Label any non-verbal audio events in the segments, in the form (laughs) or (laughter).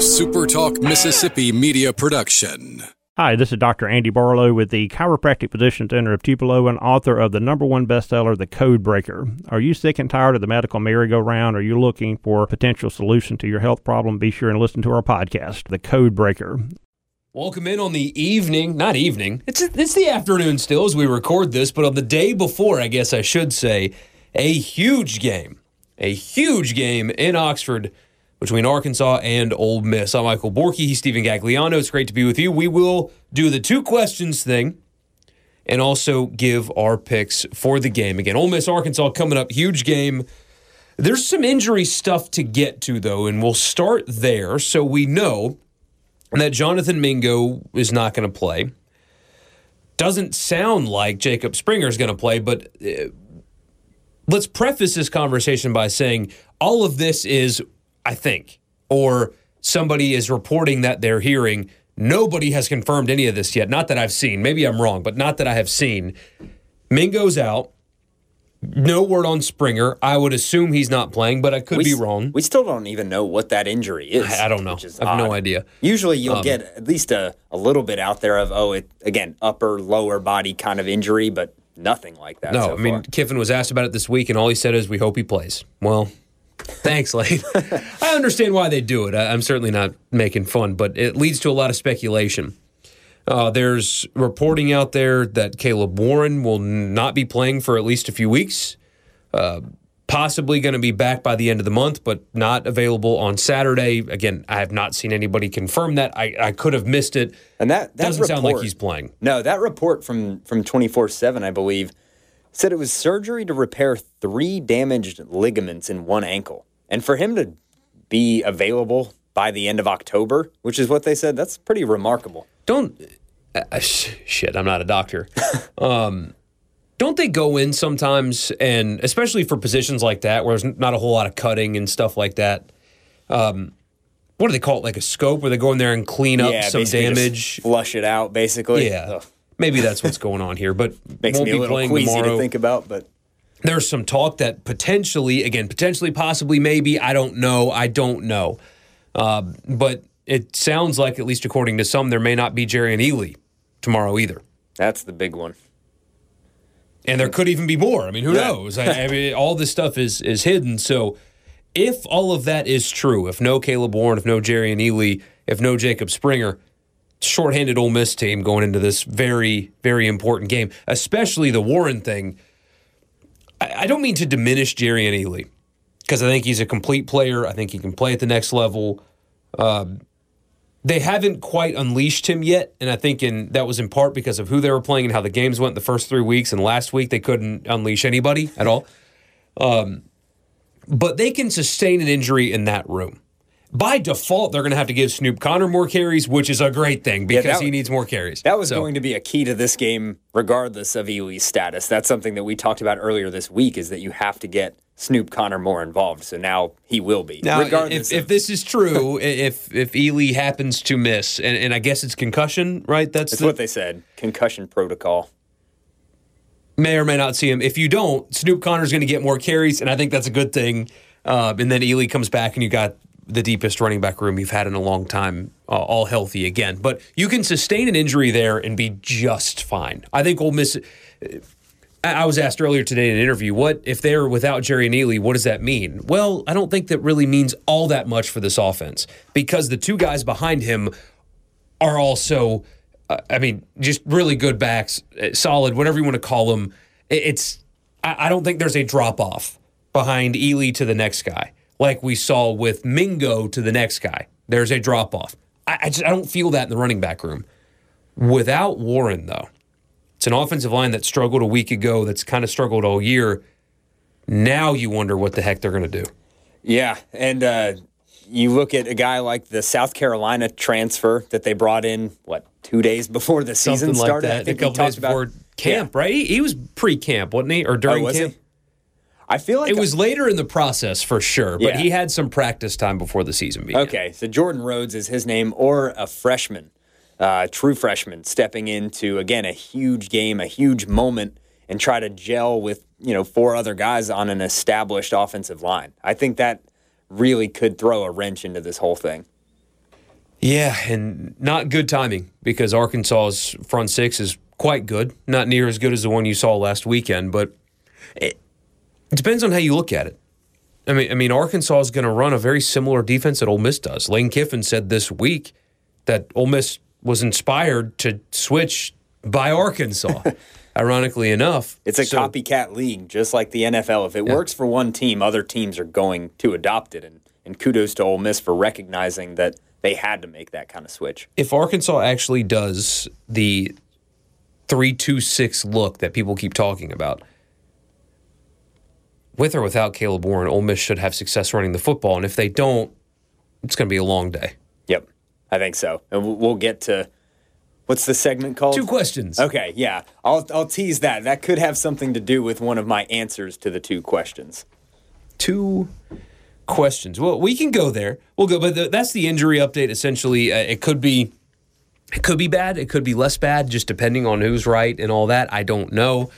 SuperTalk Mississippi media production. Hi, this is Dr. Andy Barlow with the Chiropractic Physician Center of Tupelo and author of the number one bestseller, The Code Breaker. Are you sick and tired of the medical merry-go-round? Are you looking for a potential solution to your health problem? Be sure and listen to our podcast, The Code Breaker. Welcome in on the evening, not evening. It's it's the afternoon still as we record this, but on the day before, I guess I should say, a huge game, a huge game in Oxford between Arkansas and Ole Miss. I'm Michael Borky. He's Stephen Gagliano. It's great to be with you. We will do the two questions thing and also give our picks for the game. Again, Ole Miss, Arkansas coming up, huge game. There's some injury stuff to get to, though, and we'll start there so we know that Jonathan Mingo is not going to play. Doesn't sound like Jacob Springer is going to play, but uh, let's preface this conversation by saying all of this is I think, or somebody is reporting that they're hearing. Nobody has confirmed any of this yet. Not that I've seen. Maybe I'm wrong, but not that I have seen. Mingo's out. No word on Springer. I would assume he's not playing, but I could we, be wrong. We still don't even know what that injury is. I, I don't know. I have odd. no idea. Usually you'll um, get at least a, a little bit out there of, oh, it again, upper, lower body kind of injury, but nothing like that. No, so I mean, far. Kiffin was asked about it this week, and all he said is, we hope he plays. Well, Thanks, Lane. (laughs) I understand why they do it. I, am certainly not making fun, but it leads to a lot of speculation. Uh, there's reporting out there that Caleb Warren will not be playing for at least a few weeks. Uh, possibly going to be back by the end of the month, but not available on Saturday. Again, I have not seen anybody confirm that. I, I could have missed it. And that, that doesn't report, sound like he's playing. No, that report from from twenty four seven, I believe said it was surgery to repair three damaged ligaments in one ankle. And for him to be available by the end of October, which is what they said, that's pretty remarkable. Don't, uh, shit, I'm not a doctor. (laughs) um, don't they go in sometimes, and especially for positions like that, where there's not a whole lot of cutting and stuff like that? Um, what do they call it? Like a scope, where they go in there and clean up yeah, some damage, flush it out, basically. Yeah. Ugh. Maybe that's what's going on here, but (laughs) makes won't me be a little playing queasy tomorrow. to think about. But there's some talk that potentially, again, potentially, possibly, maybe, I don't know, I don't know, uh, but it sounds like, at least according to some, there may not be Jerrion Ealy tomorrow either. That's the big one. And there could even be more. I mean, who knows? I, I (laughs) mean, all this stuff is is hidden. So, if all of that is true, if no Caleb Warren, if no Jerrion Ealy, if no Jacob Springer, shorthanded Ole Miss team going into this very, very important game, especially the Warren thing. I, I don't mean to diminish Jerrion Ealy because I think he's a complete player. I think he can play at the next level. Um, they haven't quite unleashed him yet, and I think in, that was in part because of who they were playing and how the games went the first three weeks. And last week they couldn't unleash anybody at all. Um, but they can sustain an injury in that room by default, they're going to have to give Snoop Conner more carries, which is a great thing because yeah, that, he needs more carries. That was so. going to be a key to this game, regardless of Ealy's status. That's something that we talked about earlier this week is that you have to get Snoop Conner more involved. So now he will be. Now, regardless if, of, if this is true, (laughs) if if Ealy happens to miss, and, and I guess it's concussion, right? That's, That's the, what they said. Concussion protocol. May or may not see him. If you don't, Snoop Conner's going to get more carries, and I think that's a good thing. Uh, and then Ealy comes back, and you got the deepest running back room you've had in a long time, uh, all healthy again. But you can sustain an injury there and be just fine. I think Ole Miss. I was asked earlier today in an interview, what if they're without Jerrion Ealy, What does that mean? Well, I don't think that really means all that much for this offense because the two guys behind him are also, uh, I mean, just really good backs, uh, solid, whatever you want to call them. It's, I don't think there's a drop off behind Ealy to the next guy like we saw with Mingo to the next guy. There's a drop off. I, I, just I don't feel that in the running back room. Without Warren, though, it's an offensive line that struggled a week ago. That's kind of struggled all year. Now you wonder what the heck they're going to do. Yeah, and uh, you look at a guy like the South Carolina transfer that they brought in what two days before the season Something started. Like that. I think a couple days before about, camp, yeah. right? He, he was pre-camp, wasn't he, or during oh, camp? He? I feel like it was later in the process for sure, but Yeah. he had some practice time before the season began. Okay, so Jordan Rhodes is his name, or a freshman, uh, true freshman, stepping into again a huge game, a huge moment, and try to gel with you know four other guys on an established offensive line. I think that really could throw a wrench into this whole thing. Yeah, and not good timing because Arkansas's front six is quite good. Not near as good as the one you saw last weekend, but it, it depends on how you look at it. I mean, I mean, Arkansas is going to run a very similar defense that Ole Miss does. Lane Kiffin said this week that Ole Miss was inspired to switch by Arkansas. (laughs) ironically enough, It's a So- copycat league, just like the NFL. If it Yeah. works for one team, other teams are going to adopt it. And, and kudos to Ole Miss for recognizing that they had to make that kind of switch. if Arkansas actually does the three-two-six look that people keep talking about, with or without Caleb Warren, Ole Miss should have success running the football. And if they don't, it's going to be a long day. Yep, I think so. And we'll- get to what's the segment called? Two questions. Okay, yeah. I'll, I'll tease that. That could have something to do with one of my answers to the two questions. Two questions. Well, we can go there. We'll go, but the, that's the injury update. Essentially, uh, it could be, it could be bad. It could be less bad, just depending on who's right and all that. I don't know.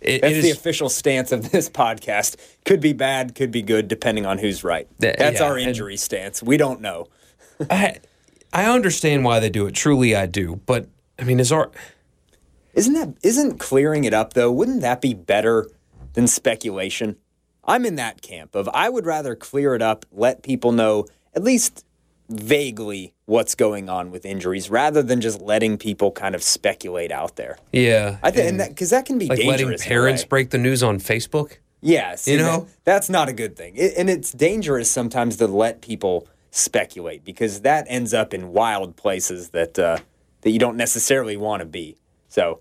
It, That's it the official stance of this podcast. Could be bad, could be good, depending on who's right. That's yeah, our and- injury stance. We don't know. (laughs) I, I understand why they do it. Truly, I do. But I mean, is our Isn't that isn't clearing it up though? Wouldn't that be better than speculation? I'm in that camp of I would rather clear it up, let people know at least vaguely what's going on with injuries rather than just letting people kind of speculate out there. yeah? I think that because that can be like dangerous. letting parents break the news on Facebook. Yes, You know? that- that's not a good thing, It- and it's dangerous sometimes to let people speculate because that ends up in wild places that uh, that you don't necessarily want to be. So,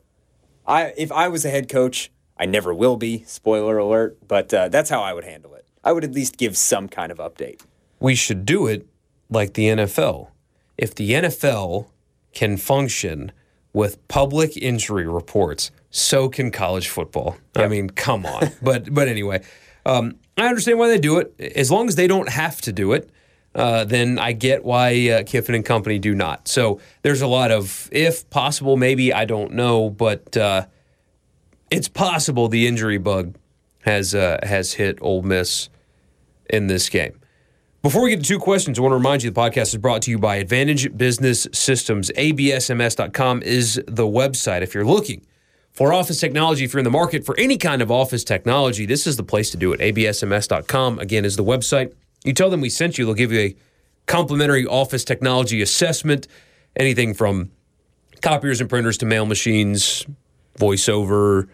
I if I was a head coach, I never will be. Spoiler alert! But uh, that's how I would handle it. I would at least give some kind of update. We should do it like the NFL. If the NFL can function with public injury reports, so can college football. I mean, come on. (laughs) but but anyway, um, I understand why they do it. As long as they don't have to do it, uh, then I get why uh, Kiffin and company do not. So there's a lot of if possible, maybe I don't know, but uh, it's possible the injury bug has uh, has hit Ole Miss in this game. Before we get to two questions, I want to remind you the podcast is brought to you by Advantage Business Systems. ABSMS.com is the website. If you're looking for office technology, if you're in the market for any kind of office technology, this is the place to do it. ABSMS.com, again, is the website. You tell them we sent you, they'll give you a complimentary office technology assessment, anything from copiers and printers to mail machines, voiceover,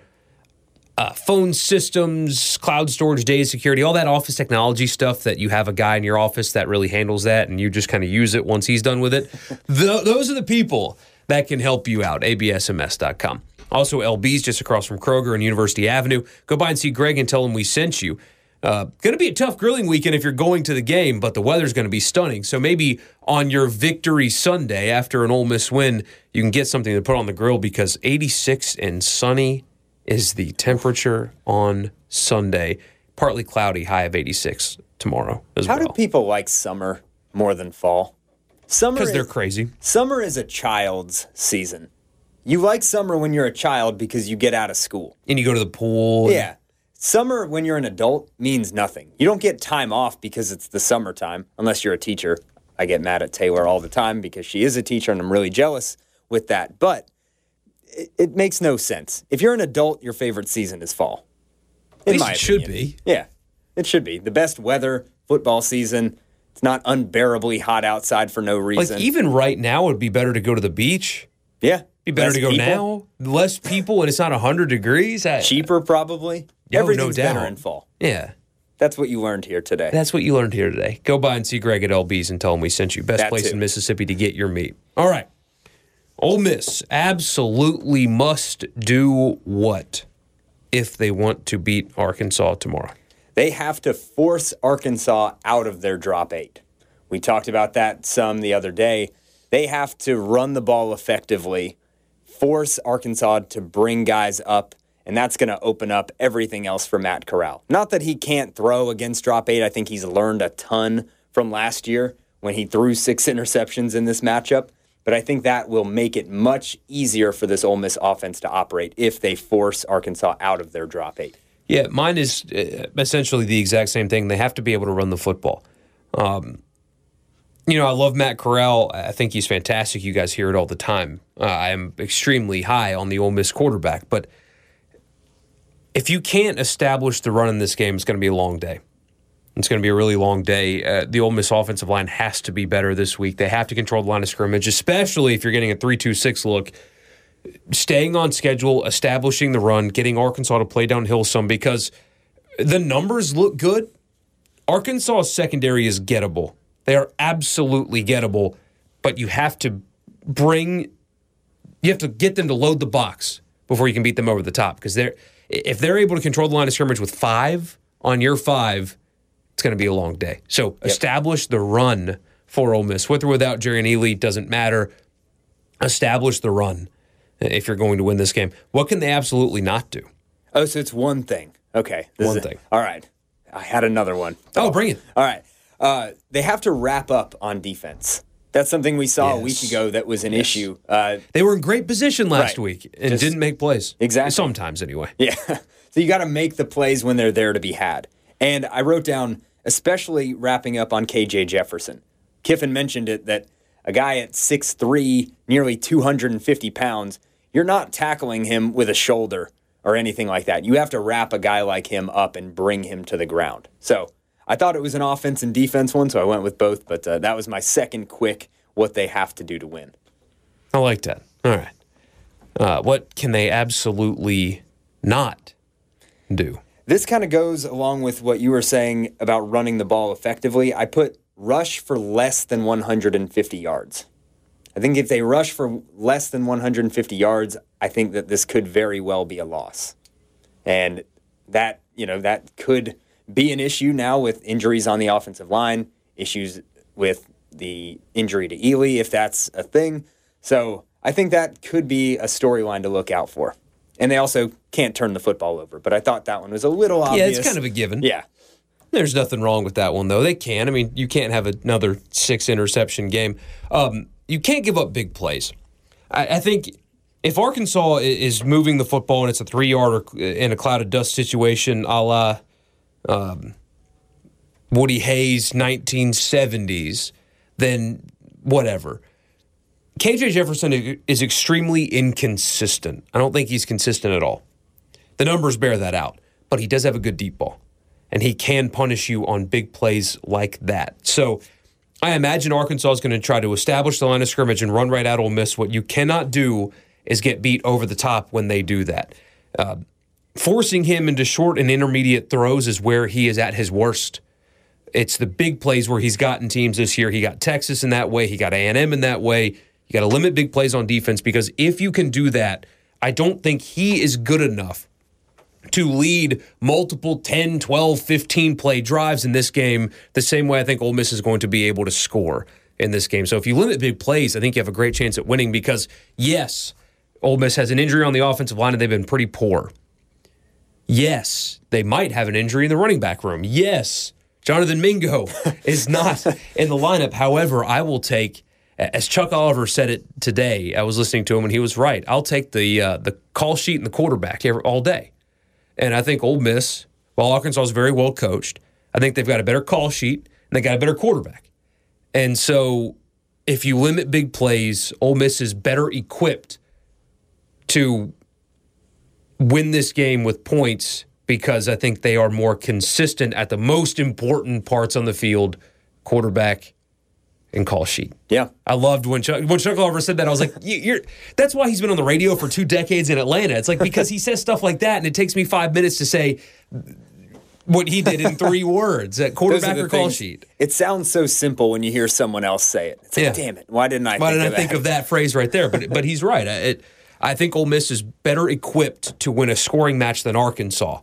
uh, phone systems, cloud storage, data security, all that office technology stuff that you have a guy in your office that really handles that and you just kind of use it once he's done with it. (laughs) Th- those are the people that can help you out. ABSMS.com. Also, LB's just across from Kroger and University Avenue. Go by and see Greg and tell him we sent you. Uh, going to be a tough grilling weekend if you're going to the game, but the weather's going to be stunning. So maybe on your victory Sunday after an Ole Miss win, you can get something to put on the grill because 86 and sunny is the temperature on Sunday. Partly cloudy, high of 86 tomorrow as How well. do people like summer more than fall? Summer Because they're crazy. Summer is a child's season. You like summer when you're a child because you get out of school. And you go to the pool. and- Yeah. Summer when you're an adult means nothing. You don't get time off because it's the summertime, unless you're a teacher. I get mad at Taylor all the time because she is a teacher and I'm really jealous with that. But it, it makes no sense. If you're an adult, your favorite season is fall. At least it should be. Yeah, it should be. The best weather, football season. It's not unbearably hot outside for no reason. Like even right now, it'd be better to go to the beach. yeah. Be better Less to go people, now. Less people, and it's not 100 degrees. I- Cheaper, probably. Yo, no Everything's better doubt. in fall. Yeah. That's what you learned here today. That's what you learned here today. Go by and see Greg at LB's and tell him we sent you. Best That place too. in Mississippi to get your meat. All right. Ole Miss absolutely must do what if they want to beat Arkansas tomorrow? they have to force Arkansas out of their drop eight. We talked about that some the other day. They have to run the ball effectively, force Arkansas to bring guys up, and that's going to open up everything else for Matt Corral. Not that he can't throw against drop eight. I think he's learned a ton from last year when he threw six (laughs) interceptions in this matchup. But I think that will make it much easier for this Ole Miss offense to operate if they force Arkansas out of their drop eight. Yeah, mine is uh, essentially the exact same thing. They have to be able to run the football. Um, you know, I love Matt Corral. I think he's fantastic. You guys hear it all the time. Uh, I am extremely high on the Ole Miss quarterback, but if you can't establish the run in this game, it's going to be a long day. It's going to be a really long day. Uh, the Ole Miss offensive line has to be better this week. They have to control the line of scrimmage, especially if you're getting a 3 2 6 look. Staying on schedule, establishing the run, getting Arkansas to play downhill some because the numbers look good. Arkansas secondary is gettable. They are absolutely gettable, but you have to bring, you have to get them to load the box before you can beat them over the top because they're if they're able to control the line of scrimmage with five on your five, it's going to be a long day. So yep. establish the run for Ole Miss with or without Jerrion Ealy doesn't matter. Establish the run if you're going to win this game. What can they absolutely not do? Oh, so it's one thing. Okay, one thing. All right, I had another one. Oh, bring it. All right, uh, they have to wrap up on defense. That's something we saw yes. a week ago that was an yes. issue. Uh, they were in great position last right. week and Just, didn't make plays. Exactly. Sometimes, anyway. Yeah. (laughs) so you got to make the plays when they're there to be had. And I wrote down, especially wrapping up on KJ Jefferson. Kiffin mentioned it that a guy at 6'3, nearly 250 pounds, you're not tackling him with a shoulder or anything like that. You have to wrap a guy like him up and bring him to the ground. So I thought it was an offense and defense one, so I went with both. But uh, that was my second quick what they have to do to win. I like that. All right. Uh, what can they absolutely not do? This kind of goes along with what you were saying about running the ball effectively. I put rush for less than 150 yards. I think if they rush for less than 150 yards, I think that this could very well be a loss. And that, you know, that could be an issue now with injuries on the offensive line, issues with the injury to Ealy, if that's a thing. So I think that could be a storyline to look out for. And they also can't turn the football over. But I thought that one was a little obvious. Yeah, it's kind of a given. Yeah. There's nothing wrong with that one, though. They can. I mean, you can't have another six interception game. Um, you can't give up big plays. I, I think if Arkansas is moving the football and it's a three yard in a cloud of dust situation, a la um, Woody Hayes 1970s, then whatever. KJ Jefferson is extremely inconsistent. I don't think he's consistent at all. The numbers bear that out, but he does have a good deep ball, and he can punish you on big plays like that. So I imagine Arkansas is going to try to establish the line of scrimmage and run right at Ole Miss. What you cannot do is get beat over the top when they do that. Uh, forcing him into short and intermediate throws is where he is at his worst. It's the big plays where he's gotten teams this year. He got Texas in that way. He got A&M in that way. You got to limit big plays on defense because if you can do that, I don't think he is good enough to lead multiple 10, 12, 15 play drives in this game the same way I think Ole Miss is going to be able to score in this game. So if you limit big plays, I think you have a great chance at winning because, yes, Ole Miss has an injury on the offensive line and they've been pretty poor. Yes, they might have an injury in the running back room. Yes, Jonathan Mingo (laughs) is not in the lineup. However, I will take, as Chuck Oliver said it today. I was listening to him and he was right. I'll take the uh, the call sheet and the quarterback all day. And I think Ole Miss, while Arkansas is very well coached, I think they've got a better call sheet and they got a better quarterback. And so, if you limit big plays, Ole Miss is better equipped to win this game with points because I think they are more consistent at the most important parts on the field quarterback and call sheet. Yeah. I loved when Chuck, when Chuck Oliver said that. I was like, (laughs) you're, that's why he's been on the radio for two decades in Atlanta. It's like because he says stuff like that, and it takes me five minutes to say what he did in three (laughs) words at quarterback or call sheet. It sounds so simple when you hear someone else say it. It's like, yeah. damn it, why didn't I? Why didn't I think that? of that phrase right there? But but he's right. It, I think Ole Miss is better equipped to win a scoring match than Arkansas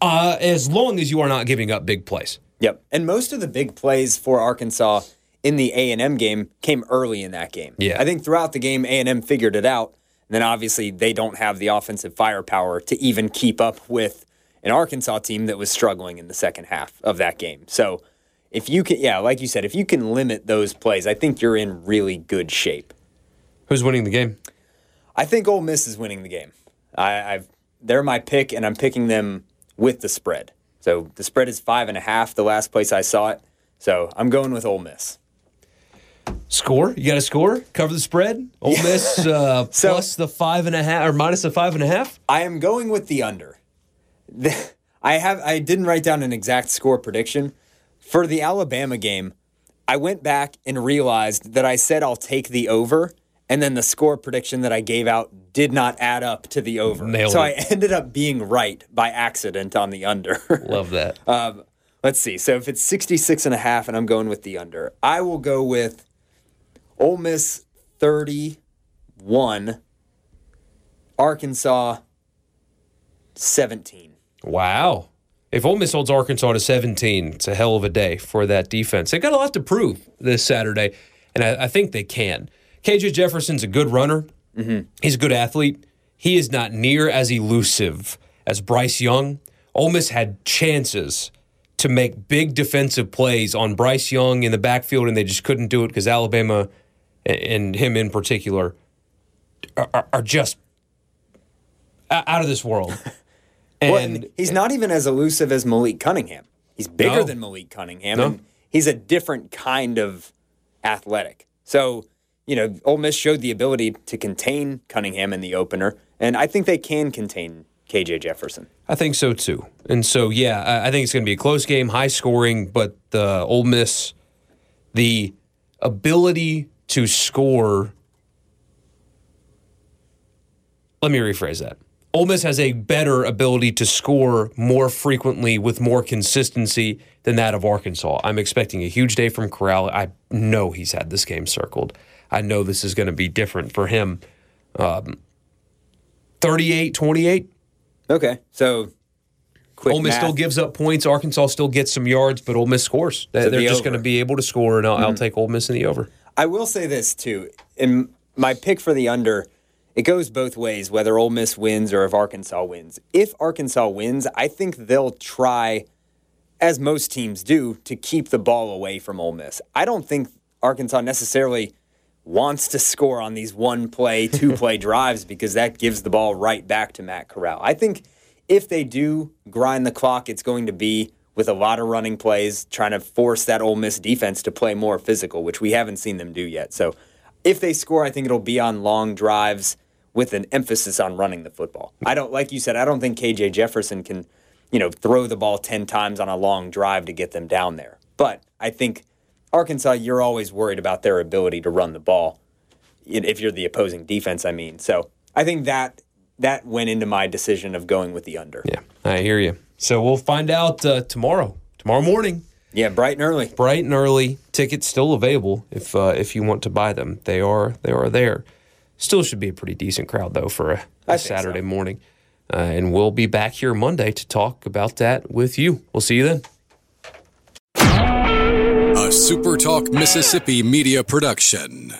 uh, as long as you are not giving up big plays. Yep. And most of the big plays for Arkansas in the A&M game came early in that game. Yeah. I think throughout the game A&M figured it out. And then obviously they don't have the offensive firepower to even keep up with an Arkansas team that was struggling in the second half of that game. So if you can yeah, like you said, if you can limit those plays, I think you're in really good shape. Who's winning the game? I think Ole Miss is winning the game. I, I've they're my pick, and I'm picking them with the spread. So the spread is five and a half. The last place I saw it. So I'm going with Ole Miss. Score? You got a score? Cover the spread? Ole Miss uh, (laughs) So- plus the five and a half or minus the five and a half? I am going with the under. The- I have I didn't write down an exact score prediction for the Alabama game. I went back and realized that I said I'll take the over, and then the score prediction that I gave out did not add up to the over. Nailed so it. I (laughs) ended up being right by accident on the under. (laughs) Love that. Um, let's see. So if it's 66 and a half and I'm going with the under, I will go with Ole Miss 31, Arkansas 17. Wow. If Ole Miss holds Arkansas to 17, it's a hell of a day for that defense. They've got a lot to prove this Saturday, and I, I think they can. KJ Jefferson's a good runner. Mm-hmm. He's a good athlete. He is not near as elusive as Bryce Young. Ole Miss had chances to make big defensive plays on Bryce Young in the backfield, and they just couldn't do it because Alabama and him in particular are, are- just out of this world. (laughs) Well, And and he's not even as elusive as Malik Cunningham. He's bigger No. than Malik Cunningham, No. and he's a different kind of athletic. So, you know, Ole Miss showed the ability to contain Cunningham in the opener, and I think they can contain KJ Jefferson. I think so too. And so, yeah, I- I think it's going to be a close game, high scoring, but the Ole Miss, the ability to score. Let me rephrase that. Ole Miss has a better ability to score more frequently with more consistency than that of Arkansas. I'm expecting a huge day from Corral. I know he's had this game circled. I know this is going to be different for him. Um, 38 28. Okay, so quick Ole Miss math. still gives up points. Arkansas still gets some yards, but Ole Miss scores. So They're the just. Mm-hmm. going to be able to score, and I'll, I'll take Ole Miss in the over. I will say this too. In my pick for the under, it goes both ways, whether Ole Miss wins or if Arkansas wins. If Arkansas wins, I think they'll try, as most teams do, to keep the ball away from Ole Miss. I don't think Arkansas necessarily wants to score on these one play, two (laughs) play drives because that gives the ball right back to Matt Corral. I think if they do grind the clock, it's going to be with a lot of running plays, trying to force that Ole Miss defense to play more physical, which we haven't seen them do yet. So if they score, I think it'll be on long drives with an emphasis on running the football. I don't, like you said, I don't think KJ Jefferson can, you know, throw the ball 10 times on a long drive to get them down there. But I think Arkansas, you're always worried about their ability to run the ball if you're the opposing defense, I mean. So I think that that went into my decision of going with the under. Yeah, I hear you. So we'll find out uh, tomorrow, tomorrow morning, Yeah, bright and early. bright and early. Tickets still available if uh, if you want to buy them. They are they are there. Still should be a pretty decent crowd though for a, think Saturday so. morning. Uh, and we'll be back here Monday to talk about that with you. We'll see you then. A SuperTalk Mississippi media production.